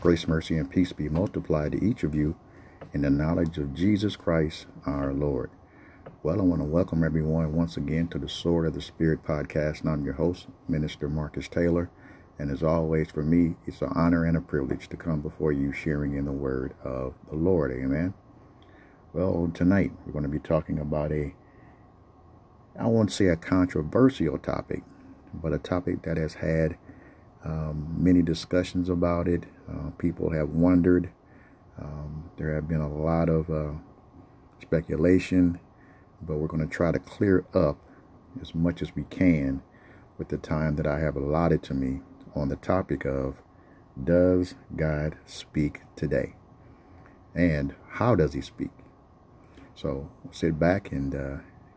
Grace, mercy, and peace be multiplied to each of you in the knowledge of Jesus Christ our Lord. Well, I want to welcome everyone once again to the Sword of the Spirit podcast. And I'm your host, Minister Marcus Taylor. And as always, for me, it's an honor and a privilege to come before you sharing in the word of the Lord. Amen. Well, tonight we're going to be talking about a, I won't say a controversial topic, but a topic that has had um, many discussions about it. Uh, people have wondered. Um, there have been a lot of uh, speculation, but we're going to try to clear up as much as we can with the time that I have allotted to me on the topic of Does God speak today? And how does He speak? So sit back and uh,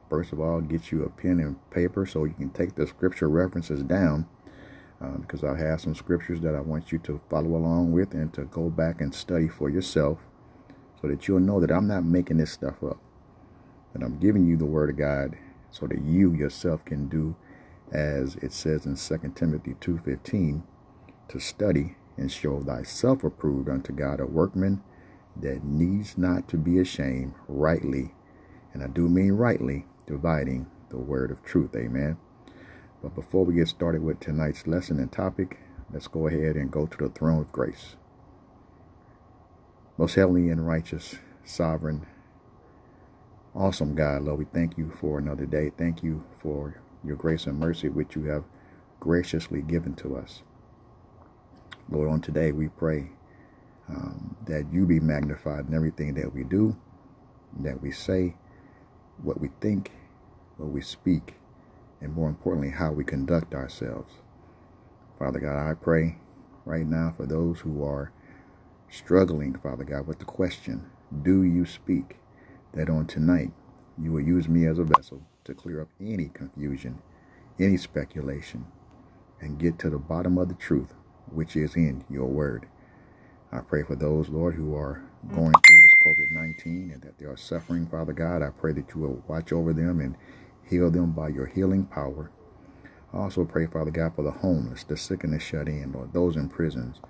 first of all, get you a pen and paper so you can take the scripture references down uh, because I have some scriptures that I want you to follow along with and to go back and study for yourself so that you'll know that I'm not making this stuff up. That I'm giving you the word of God so that you yourself can do as it says in 2 Timothy 2:15 to study and show thyself approved unto God a workman that needs not to be ashamed rightly and I do mean rightly dividing the word of truth amen but before we get started with tonight's lesson and topic, let's go ahead and go to the throne of grace. Most heavenly and righteous, sovereign, awesome God, Lord, we thank you for another day. Thank you for your grace and mercy, which you have graciously given to us. Lord, on today we pray um, that you be magnified in everything that we do, that we say, what we think, what we speak, and more importantly, how we conduct ourselves. Father God, I pray right now for those who are struggling, Father God, with the question, Do you speak? That on tonight you will use me as a vessel to clear up any confusion, any speculation, and get to the bottom of the truth, which is in your word. I pray for those, Lord, who are going through this COVID 19 and that they are suffering, Father God. I pray that you will watch over them and Heal them by your healing power. Also pray, Father God, for the homeless, the sick and the shut in, or those in prisons,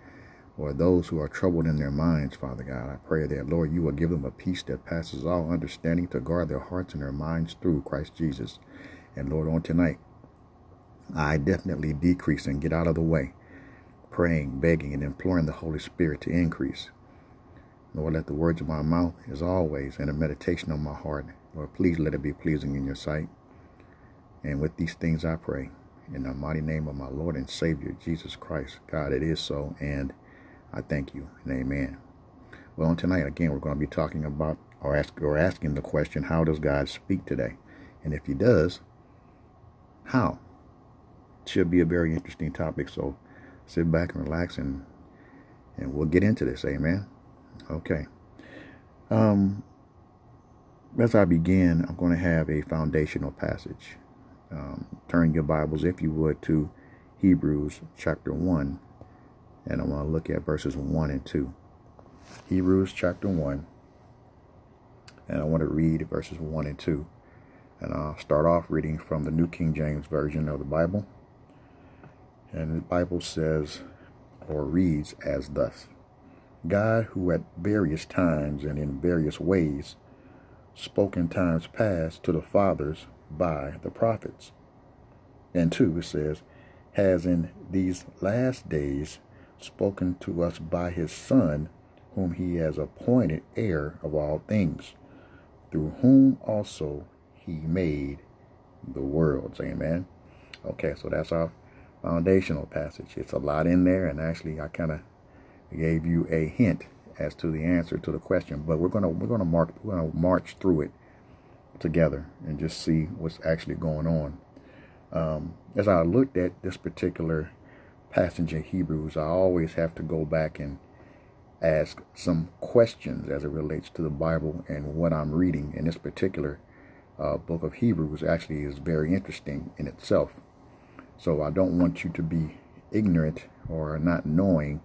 or those who are troubled in their minds, Father God. I pray that, Lord, you will give them a peace that passes all understanding to guard their hearts and their minds through Christ Jesus. And Lord, on tonight, I definitely decrease and get out of the way, praying, begging, and imploring the Holy Spirit to increase. Lord, let the words of my mouth, as always, and the meditation of my heart, Lord, please let it be pleasing in your sight. And with these things I pray. In the mighty name of my Lord and Savior, Jesus Christ. God, it is so. And I thank you. And amen. Well, tonight, again, we're going to be talking about or, ask, or asking the question, how does God speak today? And if he does, how? It should be a very interesting topic. So sit back and relax and and we'll get into this. Amen. Okay. Um, as I begin, I'm going to have a foundational passage um, turn your Bibles, if you would, to Hebrews chapter 1. And I want to look at verses 1 and 2. Hebrews chapter 1. And I want to read verses 1 and 2. And I'll start off reading from the New King James Version of the Bible. And the Bible says, or reads as thus God, who at various times and in various ways spoke in times past to the fathers by the prophets. And two, it says, has in these last days spoken to us by his Son, whom he has appointed heir of all things, through whom also he made the worlds. Amen. Okay, so that's our foundational passage. It's a lot in there, and actually, I kind of gave you a hint as to the answer to the question. But we're gonna we're gonna mark we're gonna march through it together and just see what's actually going on. Um, as I looked at this particular passage in Hebrews, I always have to go back and ask some questions as it relates to the Bible and what I'm reading. In this particular uh, book of Hebrews actually is very interesting in itself. So I don't want you to be ignorant or not knowing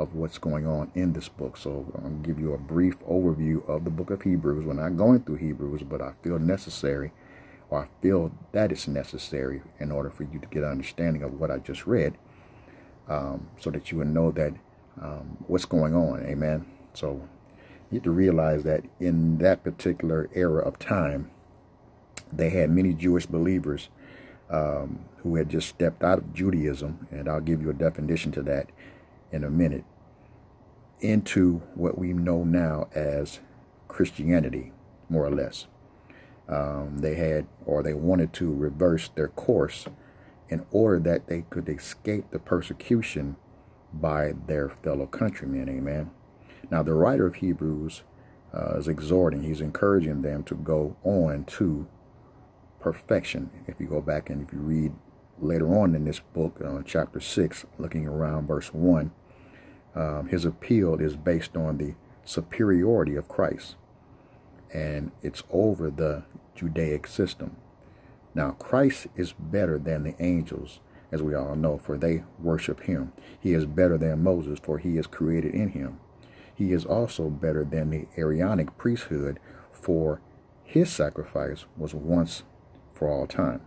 of what's going on in this book. So I'm going to give you a brief overview of the book of Hebrews. We're not going through Hebrews, but I feel necessary, or I feel that it's necessary in order for you to get an understanding of what I just read, um, so that you would know that um, what's going on. Amen. So you have to realize that in that particular era of time, they had many Jewish believers um, who had just stepped out of Judaism, and I'll give you a definition to that in a minute, into what we know now as Christianity, more or less. Um, they had, or they wanted to reverse their course in order that they could escape the persecution by their fellow countrymen. Amen. Now, the writer of Hebrews uh, is exhorting, he's encouraging them to go on to perfection. If you go back and if you read later on in this book, uh, chapter 6, looking around verse 1, um, his appeal is based on the superiority of Christ. And it's over the Judaic system. Now, Christ is better than the angels, as we all know, for they worship him. He is better than Moses, for he is created in him. He is also better than the Aaronic priesthood, for his sacrifice was once for all time.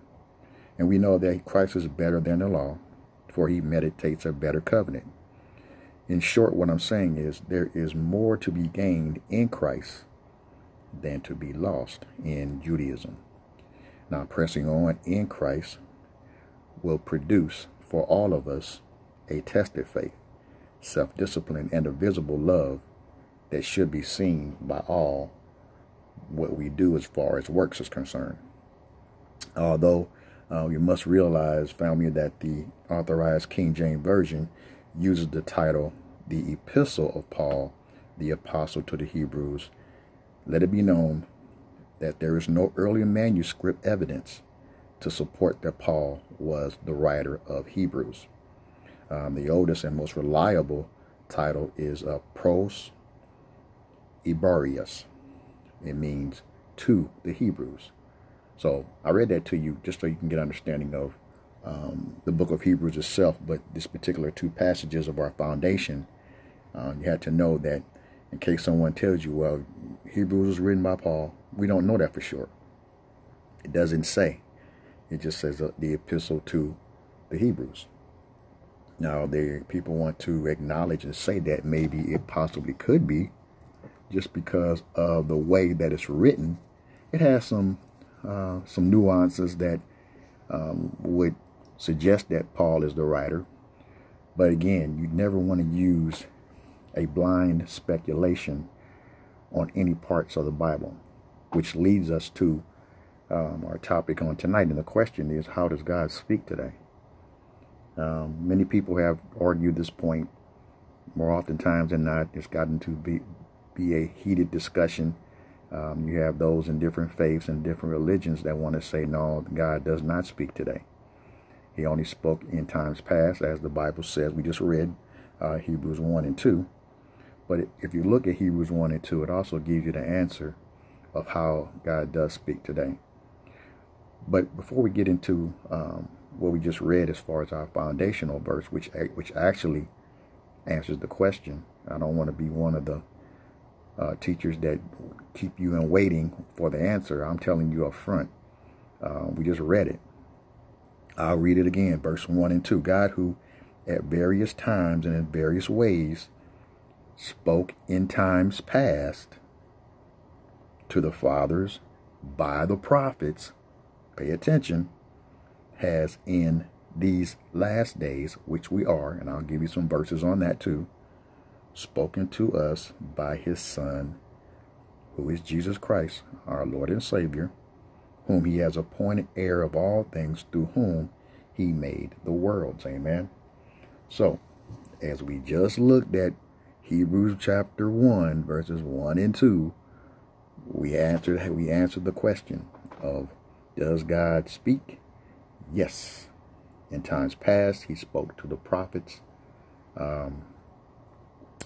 And we know that Christ is better than the law, for he meditates a better covenant. In short, what I'm saying is there is more to be gained in Christ than to be lost in Judaism. Now, pressing on in Christ will produce for all of us a tested faith, self discipline, and a visible love that should be seen by all what we do as far as works is concerned. Although uh, you must realize, family, that the authorized King James Version uses the title, the Epistle of Paul, the Apostle to the Hebrews. Let it be known that there is no earlier manuscript evidence to support that Paul was the writer of Hebrews. Um, the oldest and most reliable title is uh, Pros Hebraious. It means to the Hebrews. So I read that to you just so you can get understanding of um, the book of Hebrews itself, but this particular two passages of our foundation, uh, you had to know that in case someone tells you, well, Hebrews was written by Paul, we don't know that for sure. It doesn't say. It just says uh, the epistle to the Hebrews. Now, they people want to acknowledge and say that maybe it possibly could be, just because of the way that it's written. It has some uh, some nuances that um, would suggest that Paul is the writer. But again, you never want to use a blind speculation on any parts of the Bible, which leads us to um, our topic on tonight. And the question is, how does God speak today? Um, many people have argued this point more oftentimes than not. It's gotten to be, be a heated discussion um, you have those in different faiths and different religions that want to say, no, God does not speak today. He only spoke in times past, as the Bible says. We just read uh, Hebrews 1 and 2. But if you look at Hebrews 1 and 2, it also gives you the answer of how God does speak today. But before we get into um, what we just read as far as our foundational verse, which which actually answers the question, I don't want to be one of the uh, teachers that keep you in waiting for the answer. I'm telling you up front. Uh, we just read it. I'll read it again, verse 1 and 2. God, who at various times and in various ways spoke in times past to the fathers by the prophets, pay attention, has in these last days, which we are, and I'll give you some verses on that too, spoken to us by his Son, who is Jesus Christ, our Lord and Savior, whom he has appointed heir of all things, through whom he made the worlds. Amen. So, as we just looked at Hebrews chapter 1, verses 1 and 2, we answered we answered the question of does God speak? Yes. In times past, he spoke to the prophets. Um,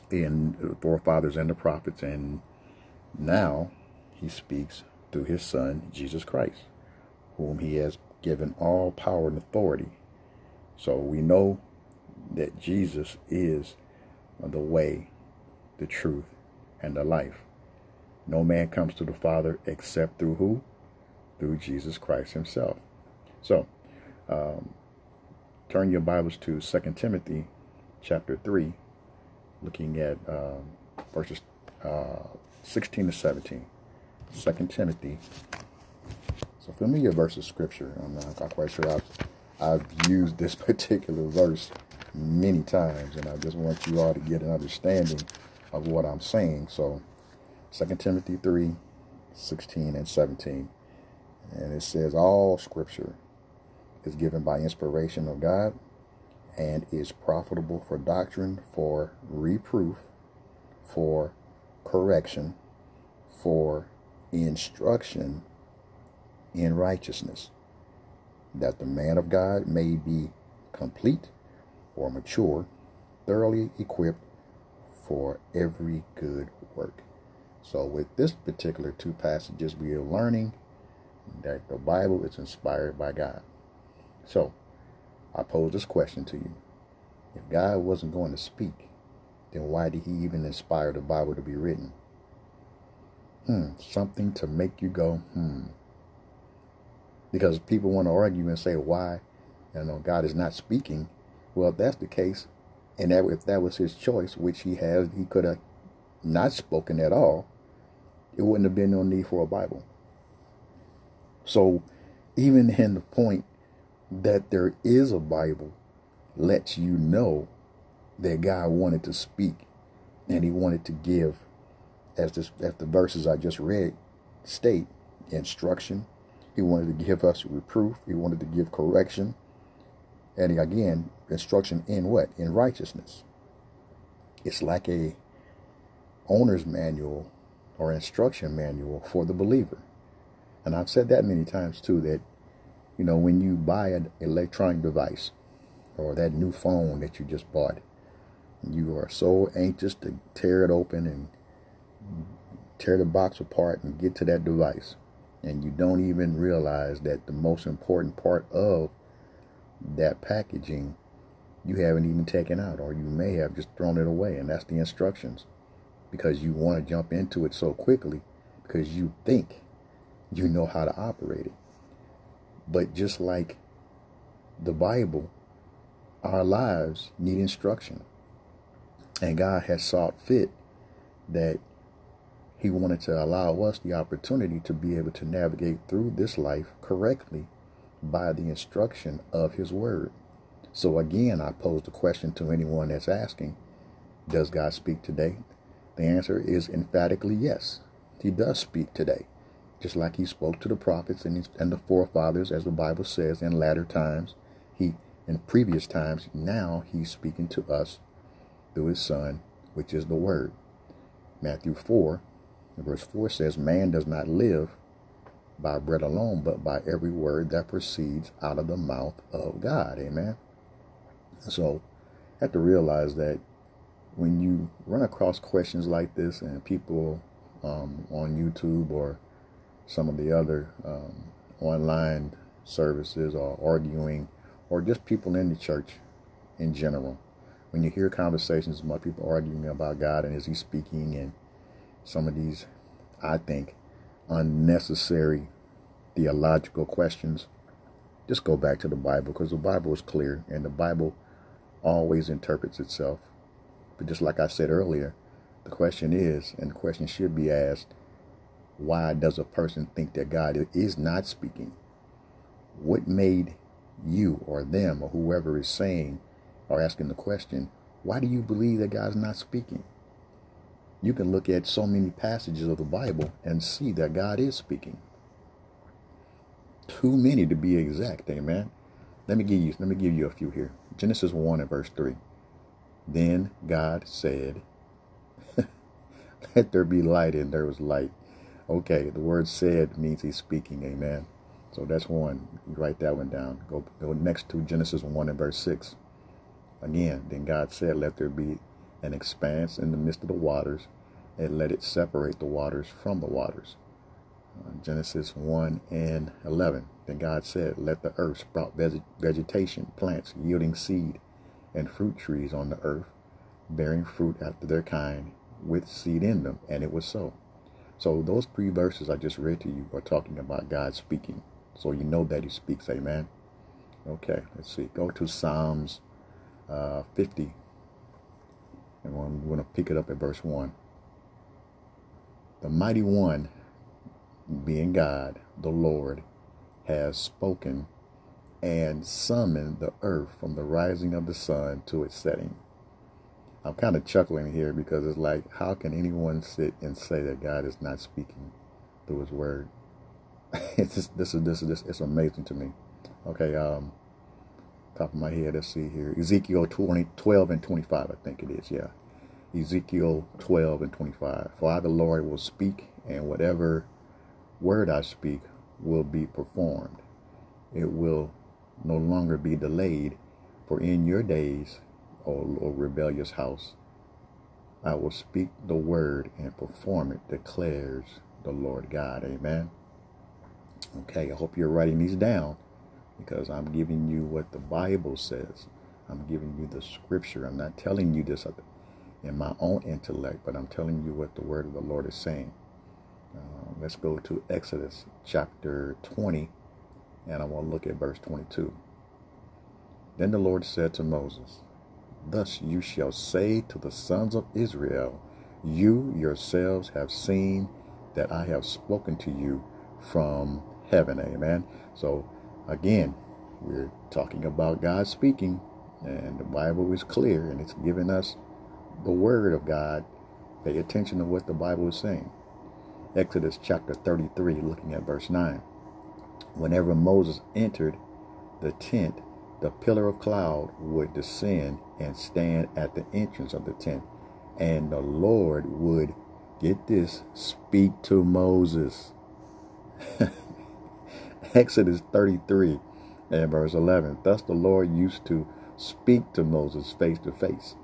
in the forefathers and the prophets, and now he speaks through his Son, Jesus Christ, whom he has given all power and authority. So we know that Jesus is the way, the truth, and the life. No man comes to the Father except through who? Through Jesus Christ himself. So, um, turn your Bibles to 2 Timothy chapter 3 looking at uh, verses uh, 16 to 17. 2 Timothy. A familiar verse of scripture. I'm not, quite sure I've, I've used this particular verse many times, and I just want you all to get an understanding of what I'm saying. So, 2 Timothy 3 16 and 17. And it says, All scripture is given by inspiration of God and is profitable for doctrine, for reproof, for correction, for instruction in righteousness, that the man of God may be complete or mature, thoroughly equipped for every good work. So, with this particular two passages, we are learning that the Bible is inspired by God. So, I pose this question to you. If God wasn't going to speak, then why did he even inspire the Bible to be written? Hmm, something to make you go, hmm. Because people want to argue and say why, you know, God is not speaking. Well, if that's the case, and that if that was his choice, which he has, he could have not spoken at all. It wouldn't have been no need for a Bible. So, even in the point that there is a Bible lets you know that God wanted to speak and he wanted to give, as, this, as the verses I just read state, instruction. He wanted to give us reproof. He wanted to give correction. And again, instruction in what? In righteousness. It's like a owner's manual or instruction manual for the believer. And I've said that many times too that you know, when you buy an electronic device or that new phone that you just bought, you are so anxious to tear it open and tear the box apart and get to that device. And you don't even realize that the most important part of that packaging you haven't even taken out, or you may have just thrown it away, and that's the instructions. Because you want to jump into it so quickly because you think you know how to operate it. But just like the Bible, our lives need instruction. And God has sought fit that He wanted to allow us the opportunity to be able to navigate through this life correctly by the instruction of His Word. So, again, I pose the question to anyone that's asking Does God speak today? The answer is emphatically yes. He does speak today just like he spoke to the prophets and, and the forefathers, as the Bible says, in latter times. He, in previous times, now he's speaking to us through his Son, which is the Word. Matthew 4, verse 4 says, Man does not live by bread alone, but by every word that proceeds out of the mouth of God. Amen. So, I have to realize that when you run across questions like this and people um, on YouTube or some of the other um, online services are arguing or just people in the church in general. When you hear conversations about people arguing about God and is he speaking and some of these, I think, unnecessary theological questions, just go back to the Bible because the Bible is clear and the Bible always interprets itself. But just like I said earlier, the question is, and the question should be asked, why does a person think that God is not speaking? What made you or them or whoever is saying or asking the question, why do you believe that God's not speaking? You can look at so many passages of the Bible and see that God is speaking. Too many to be exact, amen. Let me give you let me give you a few here. Genesis 1 and verse 3. Then God said, Let there be light, and there was light. Okay, the word said means he's speaking, amen. So that's one. You write that one down. Go go next to Genesis 1 and verse 6. Again, then God said, Let there be an expanse in the midst of the waters, and let it separate the waters from the waters. Uh, Genesis 1 and 11. Then God said, Let the earth sprout vegetation, plants yielding seed, and fruit trees on the earth, bearing fruit after their kind, with seed in them. And it was so. So those three verses I just read to you are talking about God speaking. So you know that he speaks, amen. Okay, let's see. Go to Psalms uh, 50. And we're going to pick it up at verse 1. The mighty one, being God, the Lord, has spoken and summoned the earth from the rising of the sun to its setting. I'm kind of chuckling here because it's like, how can anyone sit and say that God is not speaking through His Word? it's just, this is this is this it's amazing to me. Okay, um, top of my head, let's see here, Ezekiel 20, 12 and 25, I think it is, yeah. Ezekiel 12 and 25. For I, the Lord, will speak, and whatever word I speak will be performed. It will no longer be delayed, for in your days, O, o rebellious house, I will speak the word and perform it, declares the Lord God. Amen. Okay, I hope you're writing these down because I'm giving you what the Bible says. I'm giving you the scripture. I'm not telling you this in my own intellect, but I'm telling you what the word of the Lord is saying. Uh, let's go to Exodus chapter 20, and I want to look at verse 22. Then the Lord said to Moses, Thus you shall say to the sons of Israel, You yourselves have seen that I have spoken to you from heaven. Amen. So again, we're talking about God speaking, and the Bible is clear and it's giving us the word of God. Pay attention to what the Bible is saying. Exodus chapter 33, looking at verse 9. Whenever Moses entered the tent, the pillar of cloud would descend and stand at the entrance of the tent, and the Lord would, get this, speak to Moses. Exodus 33 and verse 11. Thus the Lord used to speak to Moses face to face,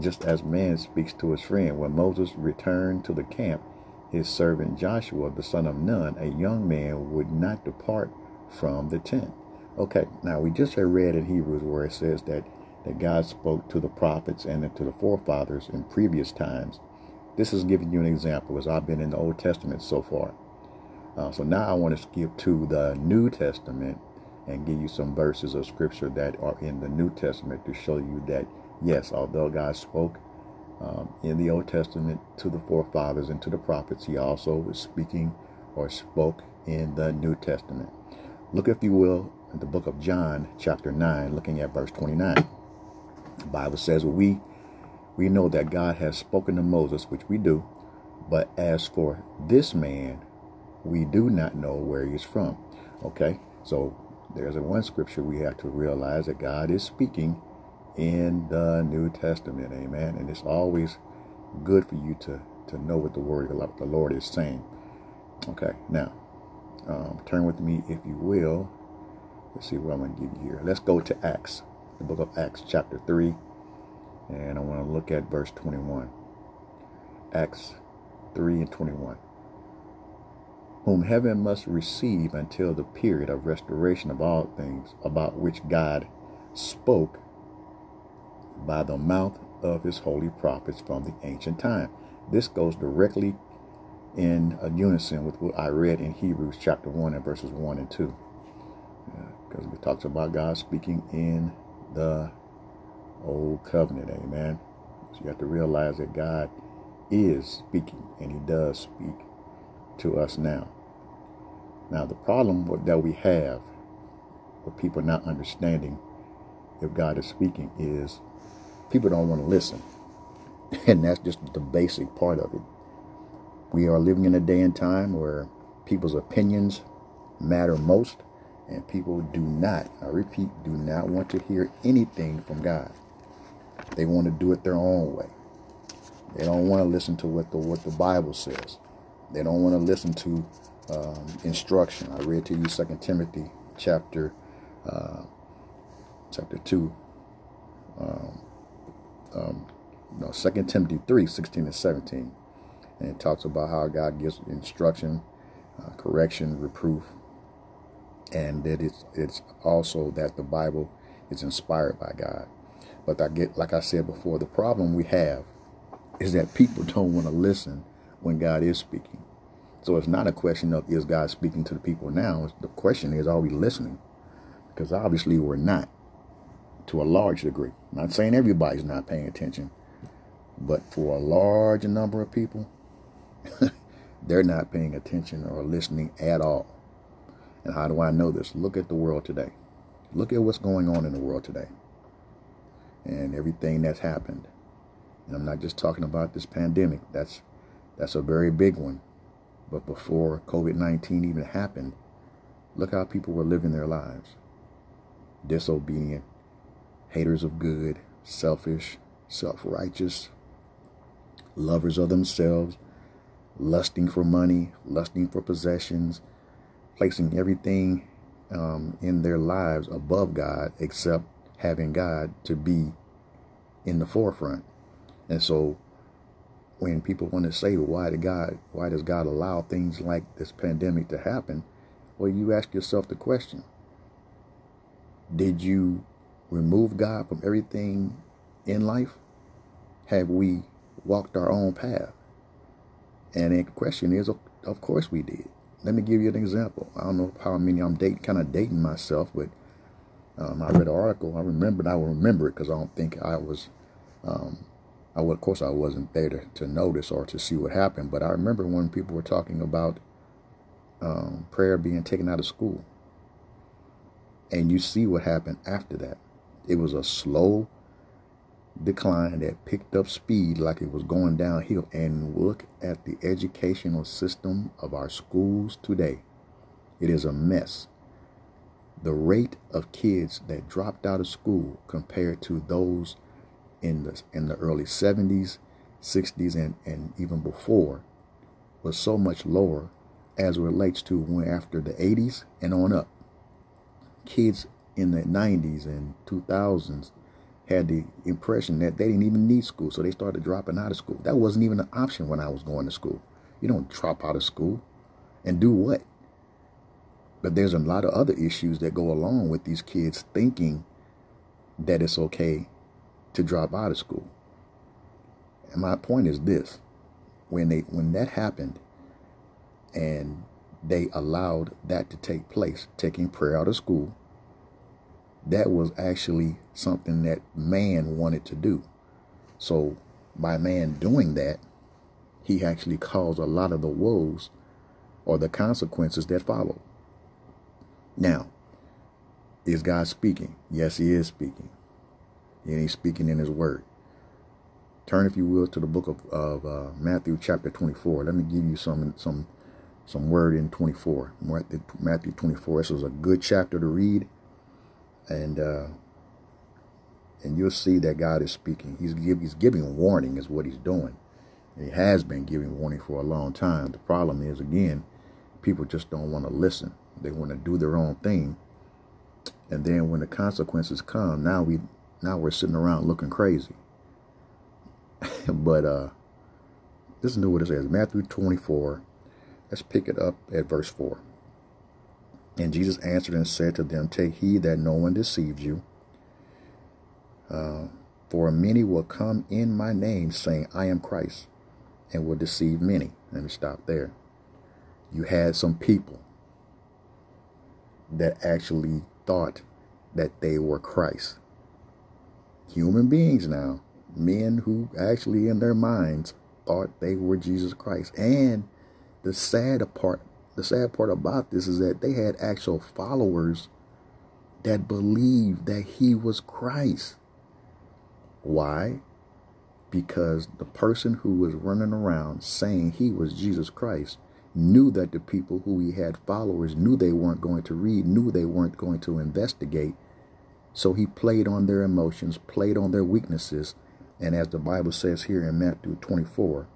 just as man speaks to his friend. When Moses returned to the camp, his servant Joshua, the son of Nun, a young man, would not depart from the tent. Okay, now we just read in Hebrews where it says that, that God spoke to the prophets and to the forefathers in previous times. This is giving you an example as I've been in the Old Testament so far. Uh, so now I want to skip to the New Testament and give you some verses of scripture that are in the New Testament to show you that, yes, although God spoke um, in the Old Testament to the forefathers and to the prophets, he also was speaking or spoke in the New Testament. Look, if you will, at the book of John, chapter 9, looking at verse 29. The Bible says, we, we know that God has spoken to Moses, which we do, but as for this man, we do not know where he's from. Okay, so there's a one scripture we have to realize that God is speaking in the New Testament. Amen. And it's always good for you to, to know what the word of the Lord is saying. Okay, now um, turn with me, if you will. Let's see what I'm going to give you here. Let's go to Acts, the book of Acts, chapter 3. And I want to look at verse 21. Acts 3 and 21 whom heaven must receive until the period of restoration of all things, about which God spoke by the mouth of his holy prophets from the ancient time. This goes directly in unison with what I read in Hebrews chapter 1 and verses 1 and 2. Because it talks about God speaking in the old covenant. Amen. So you have to realize that God is speaking and he does speak to us now. Now, the problem that we have with people not understanding if God is speaking is people don't want to listen. And that's just the basic part of it. We are living in a day and time where people's opinions matter most, and people do not, I repeat, do not want to hear anything from God. They want to do it their own way. They don't want to listen to what the what the Bible says. They don't want to listen to um, instruction. I read to you Second Timothy chapter uh, chapter two. Um, um, no, Second Timothy 3, 16 and 17. And it talks about how God gives instruction, uh, correction, reproof, and that it's it's also that the Bible is inspired by God. But I get like I said before, the problem we have is that people don't want to listen when God is speaking. So it's not a question of is God speaking to the people now. The question is, are we listening? Because obviously we're not to a large degree. I'm not saying everybody's not paying attention, But for a large number of people, they're not paying attention or listening at all. And how do I know this? Look at the world today. Look at what's going on in the world today and everything that's happened. And I'm not just talking about this pandemic. That's that's a very big one. But before COVID-19 even happened, look how people were living their lives. Disobedient, haters of good, selfish, self-righteous, lovers of themselves, lusting for money, lusting for possessions, placing everything um, in their lives above God except having God to be in the forefront. And so when people want to say, why did God, why does God allow things like this pandemic to happen? Well, you ask yourself the question, did you remove God from everything in life? Have we walked our own path? And the question is, of course we did. Let me give you an example. I don't know how many I'm dating, kind of dating myself, but um, I read an article. I remembered. I will remember it because I don't think I was um, I of course, I wasn't there to, to notice or to see what happened, but I remember when people were talking about um, prayer being taken out of school. And you see what happened after that. It was a slow decline that picked up speed like it was going downhill. And look at the educational system of our schools today. It is a mess. The rate of kids that dropped out of school compared to those in the in the early 70s, 60s, and, and even before was so much lower as it relates to when after the 80s and on up. Kids in the 90s and 2000s had the impression that they didn't even need school, so they started dropping out of school. That wasn't even an option when I was going to school. You don't drop out of school and do what? But there's a lot of other issues that go along with these kids thinking that it's okay to drop out of school. And my point is this when they when that happened and they allowed that to take place, taking prayer out of school, that was actually something that man wanted to do. So by man doing that, he actually caused a lot of the woes or the consequences that follow. Now, is God speaking? Yes, he is speaking and he's speaking in his word. Turn, if you will, to the book of, of uh, Matthew chapter 24. Let me give you some some some word in 24. Matthew 24. This is a good chapter to read. And uh, and you'll see that God is speaking. He's, give, he's giving warning is what he's doing. And he has been giving warning for a long time. The problem is, again, people just don't want to listen. They want to do their own thing. And then when the consequences come, now we now we're sitting around looking crazy. but uh, listen to what it says Matthew 24. Let's pick it up at verse 4. And Jesus answered and said to them, Take heed that no one deceives you. Uh, for many will come in my name, saying, I am Christ, and will deceive many. Let me stop there. You had some people that actually thought that they were Christ human beings now, men who actually in their minds thought they were Jesus Christ. And the sad part, the sad part about this is that they had actual followers that believed that he was Christ. Why? Because the person who was running around saying he was Jesus Christ knew that the people who he had followers knew they weren't going to read, knew they weren't going to investigate, so he played on their emotions, played on their weaknesses. And as the Bible says here in Matthew 24,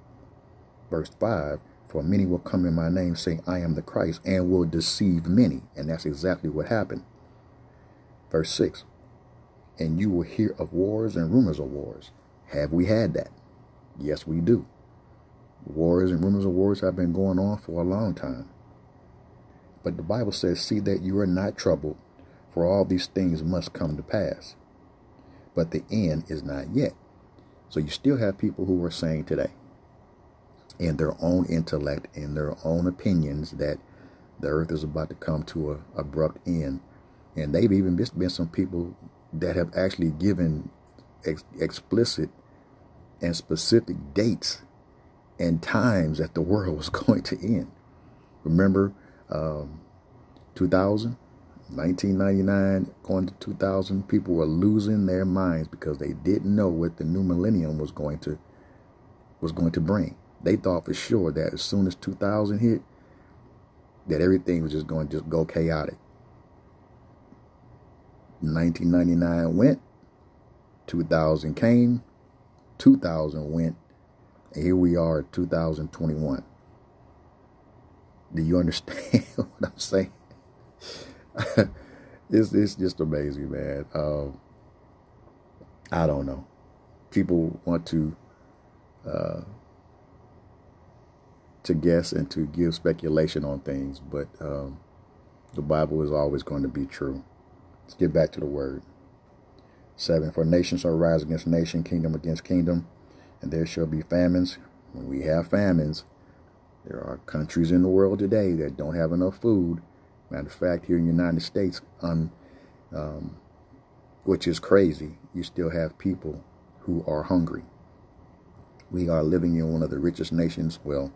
verse 5, for many will come in my name saying, I am the Christ, and will deceive many. And that's exactly what happened. Verse 6, and you will hear of wars and rumors of wars. Have we had that? Yes, we do. Wars and rumors of wars have been going on for a long time. But the Bible says, see that you are not troubled for all these things must come to pass. But the end is not yet. So you still have people who are saying today, in their own intellect, in their own opinions, that the earth is about to come to a abrupt end. And they've even been some people that have actually given ex explicit and specific dates and times that the world was going to end. Remember um, 2000, 1999, going to 2000, people were losing their minds because they didn't know what the new millennium was going to was going to bring. They thought for sure that as soon as 2000 hit, that everything was just going to just go chaotic. 1999 went, 2000 came, 2000 went, and here we are 2021. Do you understand what I'm saying? it's it's just amazing, man. Um, I don't know. People want to uh, to guess and to give speculation on things, but um, the Bible is always going to be true. Let's get back to the word. Seven, for nations shall rise against nation, kingdom against kingdom, and there shall be famines. When we have famines, there are countries in the world today that don't have enough food. Matter of fact, here in the United States, um, um, which is crazy, you still have people who are hungry. We are living in one of the richest nations. Well,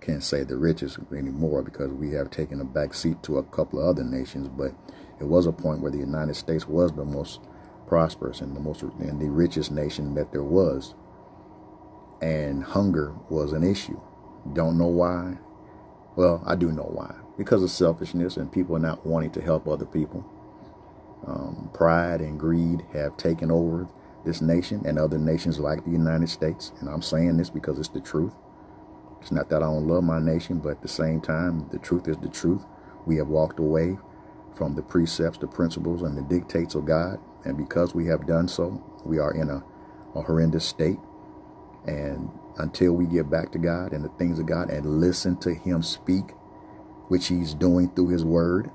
can't say the richest anymore because we have taken a back seat to a couple of other nations, but it was a point where the United States was the most prosperous and the most and the richest nation that there was. And hunger was an issue. Don't know why. Well, I do know why. Because of selfishness and people not wanting to help other people. Um, pride and greed have taken over this nation and other nations like the United States. And I'm saying this because it's the truth. It's not that I don't love my nation, but at the same time, the truth is the truth. We have walked away from the precepts, the principles, and the dictates of God. And because we have done so, we are in a, a horrendous state. And until we get back to God and the things of God and listen to Him speak, which He's doing through His Word,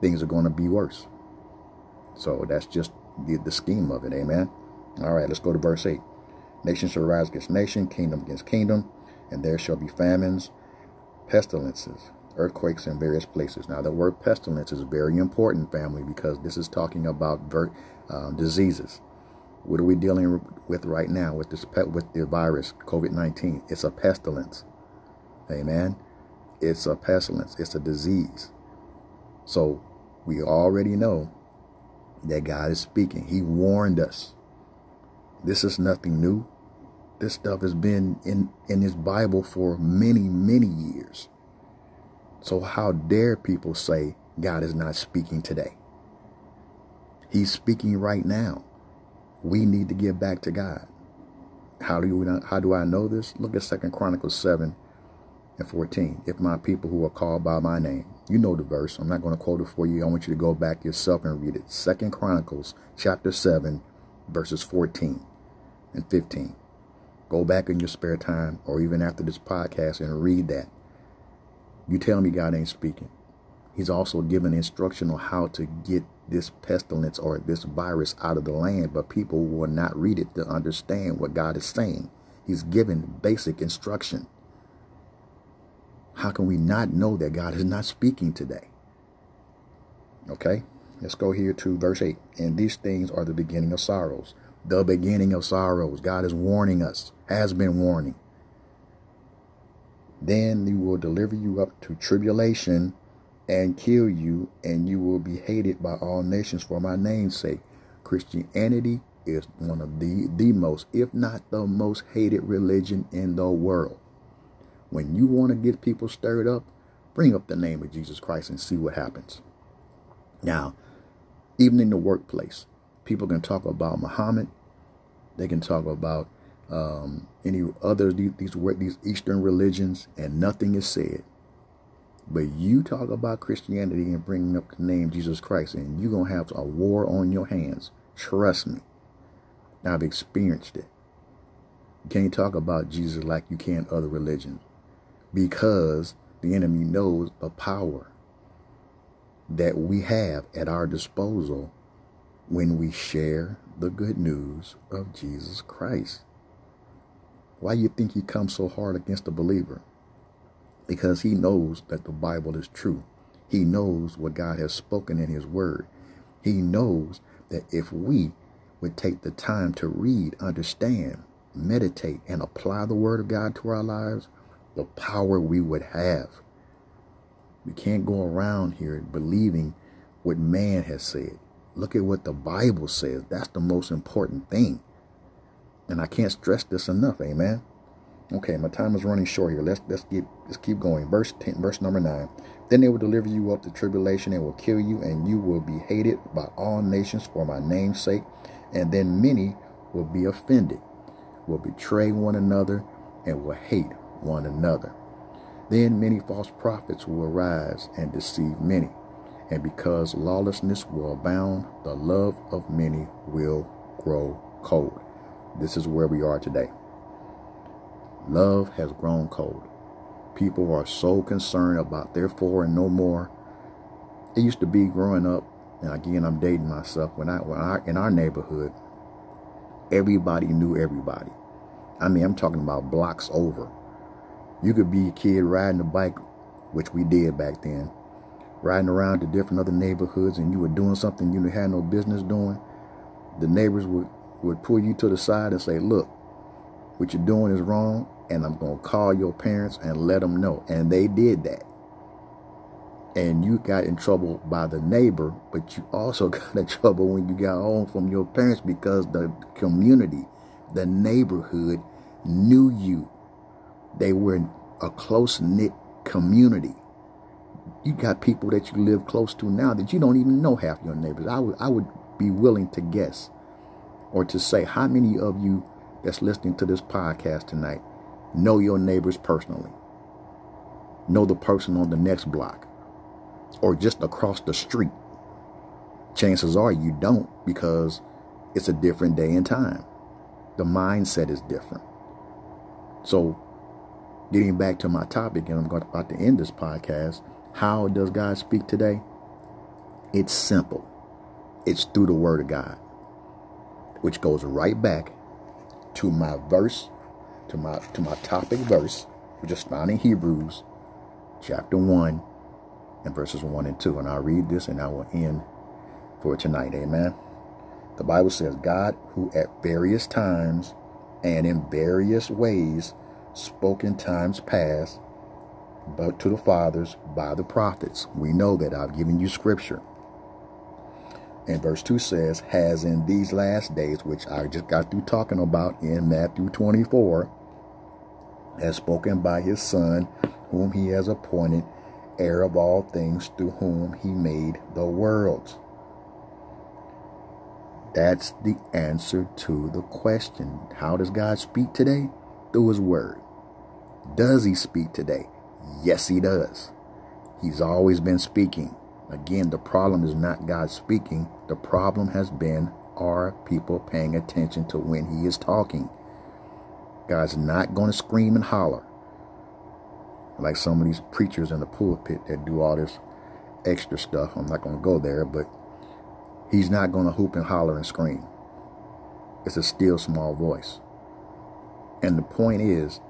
things are going to be worse. So that's just the, the scheme of it. Amen. All right, let's go to verse 8. Nation shall rise against nation, kingdom against kingdom, and there shall be famines, pestilences, earthquakes in various places. Now, the word pestilence is very important, family, because this is talking about uh, diseases. What are we dealing with right now with this with the virus COVID-19? It's a pestilence. Amen. It's a pestilence. It's a disease. So we already know that God is speaking. He warned us. This is nothing new. This stuff has been in in his Bible for many, many years. So how dare people say God is not speaking today? He's speaking right now. We need to give back to God. How do you how do I know this? Look at Second Chronicles 7 and 14. If my people who are called by my name. You know the verse. I'm not going to quote it for you. I want you to go back yourself and read it. Second Chronicles chapter 7 verses 14 and 15. Go back in your spare time or even after this podcast and read that. You tell me God ain't speaking. He's also given instruction on how to get this pestilence or this virus out of the land, but people will not read it to understand what God is saying. He's given basic instruction. How can we not know that God is not speaking today? Okay, let's go here to verse 8. And these things are the beginning of sorrows. The beginning of sorrows. God is warning us, has been warning. Then he will deliver you up to tribulation and kill you, and you will be hated by all nations for my name's sake. Christianity is one of the, the most, if not the most hated religion in the world. When you want to get people stirred up, bring up the name of Jesus Christ and see what happens. Now, even in the workplace, people can talk about Muhammad. They can talk about um, any other these, these Eastern religions, and nothing is said. But you talk about Christianity and bringing up the name Jesus Christ, and you're gonna have a war on your hands. Trust me. I've experienced it. You can't talk about Jesus like you can other religions because the enemy knows the power that we have at our disposal when we share the good news of Jesus Christ. Why do you think he comes so hard against the believer? Because he knows that the Bible is true. He knows what God has spoken in his word. He knows that if we would take the time to read, understand, meditate and apply the word of God to our lives, the power we would have. We can't go around here believing what man has said. Look at what the Bible says. That's the most important thing. And I can't stress this enough, amen. Okay, my time is running short here. Let's let's get let's keep going. Verse 10, verse number 9. Then they will deliver you up to tribulation and will kill you, and you will be hated by all nations for my name's sake. And then many will be offended, will betray one another, and will hate one another. Then many false prophets will arise and deceive many. And because lawlessness will abound, the love of many will grow cold. This is where we are today. Love has grown cold. People are so concerned about their four and no more. It used to be growing up, and again, I'm dating myself. When I, when I in our neighborhood, everybody knew everybody. I mean, I'm talking about blocks over. You could be a kid riding a bike, which we did back then, riding around to different other neighborhoods, and you were doing something you had no business doing. The neighbors would would pull you to the side and say, "Look, what you're doing is wrong, and I'm going to call your parents and let them know. And they did that. And you got in trouble by the neighbor, but you also got in trouble when you got home from your parents because the community, the neighborhood knew you. They were a close knit community. You got people that you live close to now that you don't even know half your neighbors. I would I would be willing to guess or to say how many of you that's listening to this podcast tonight know your neighbors personally. Know the person on the next block or just across the street. Chances are you don't because it's a different day and time. The mindset is different. So, getting back to my topic, and I'm going about to end this podcast. How does God speak today? It's simple. It's through the Word of God, which goes right back to my verse, to my to my topic verse, which is found in Hebrews chapter 1 and verses 1 and 2. And I'll read this and I will end for tonight. Amen. The Bible says, God, who at various times and in various ways spoke in times past, but to the fathers by the prophets. We know that I've given you scripture. And verse 2 says, has in these last days, which I just got through talking about in Matthew 24, has spoken by his Son, whom he has appointed heir of all things, through whom he made the worlds. That's the answer to the question. How does God speak today? Through his word. Does he speak today? Yes, he does. He's always been speaking. Again, the problem is not God speaking. The problem has been are people paying attention to when he is talking? God's not going to scream and holler like some of these preachers in the pulpit that do all this extra stuff. I'm not going to go there, but he's not going to hoop and holler and scream. It's a still small voice. And the point is,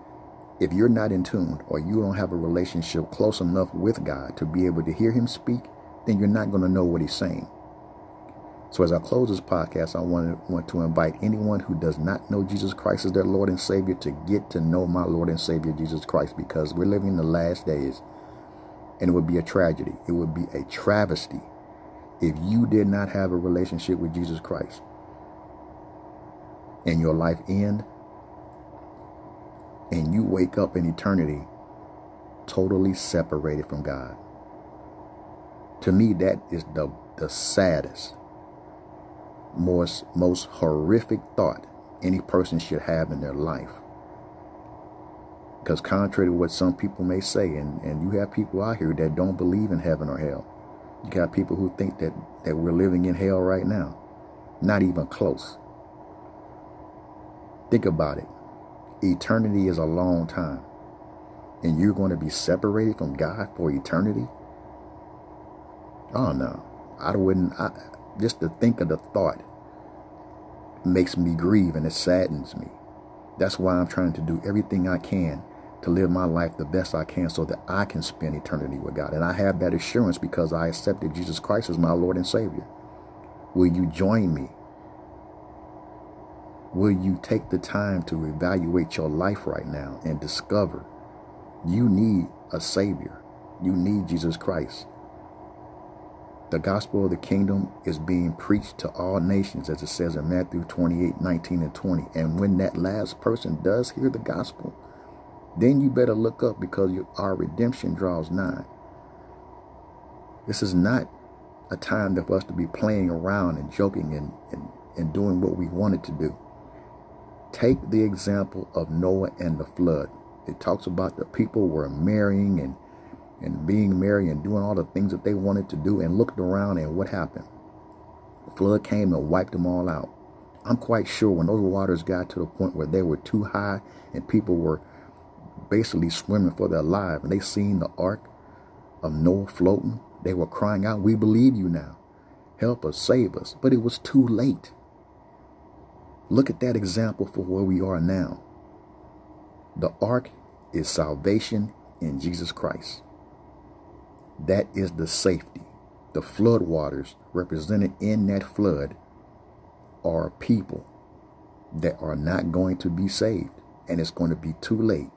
if you're not in tune or you don't have a relationship close enough with God to be able to hear him speak, then you're not going to know what he's saying. So as I close this podcast, I want to, want to invite anyone who does not know Jesus Christ as their Lord and Savior to get to know my Lord and Savior Jesus Christ because we're living in the last days and it would be a tragedy. It would be a travesty if you did not have a relationship with Jesus Christ and your life end and you wake up in eternity totally separated from God. To me, that is the, the saddest, most, most horrific thought any person should have in their life. Because contrary to what some people may say, and, and you have people out here that don't believe in heaven or hell. You got people who think that, that we're living in hell right now. Not even close. Think about it. Eternity is a long time. And you're going to be separated from God for eternity? Oh no, I wouldn't. I, just to think of the thought makes me grieve and it saddens me. That's why I'm trying to do everything I can to live my life the best I can so that I can spend eternity with God. And I have that assurance because I accepted Jesus Christ as my Lord and Savior. Will you join me Will you take the time to evaluate your life right now and discover you need a Savior? You need Jesus Christ. The gospel of the kingdom is being preached to all nations, as it says in Matthew 28 19 and 20. And when that last person does hear the gospel, then you better look up because our redemption draws nigh. This is not a time for us to be playing around and joking and, and, and doing what we wanted to do. Take the example of Noah and the flood. It talks about the people were marrying and and being merry and doing all the things that they wanted to do and looked around and what happened? The flood came and wiped them all out. I'm quite sure when those waters got to the point where they were too high and people were basically swimming for their lives and they seen the ark of Noah floating, they were crying out, We believe you now. Help us, save us. But it was too late. Look at that example for where we are now. The ark is salvation in Jesus Christ. That is the safety. The flood waters represented in that flood are people that are not going to be saved. And it's going to be too late.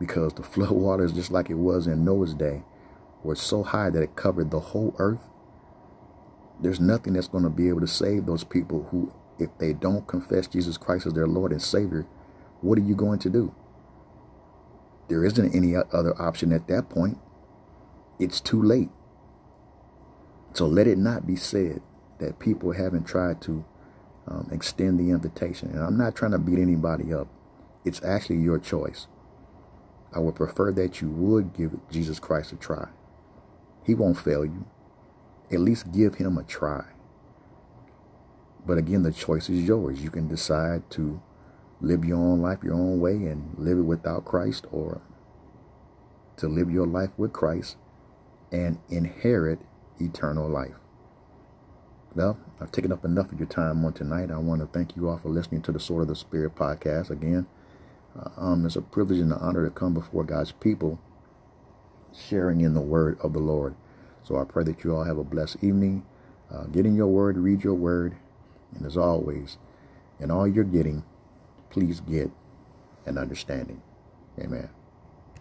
Because the flood waters, just like it was in Noah's day, were so high that it covered the whole earth. There's nothing that's going to be able to save those people who, if they don't confess Jesus Christ as their Lord and Savior, what are you going to do? There isn't any other option at that point it's too late. So let it not be said that people haven't tried to um, extend the invitation. And I'm not trying to beat anybody up. It's actually your choice. I would prefer that you would give Jesus Christ a try. He won't fail you. At least give him a try. But again, the choice is yours. You can decide to live your own life your own way and live it without Christ or to live your life with Christ and inherit eternal life. Well, I've taken up enough of your time on tonight. I want to thank you all for listening to the Sword of the Spirit podcast. Again, uh, um, it's a privilege and an honor to come before God's people, sharing in the word of the Lord. So I pray that you all have a blessed evening. Uh, get in your word, read your word, and as always, in all you're getting, please get an understanding. Amen.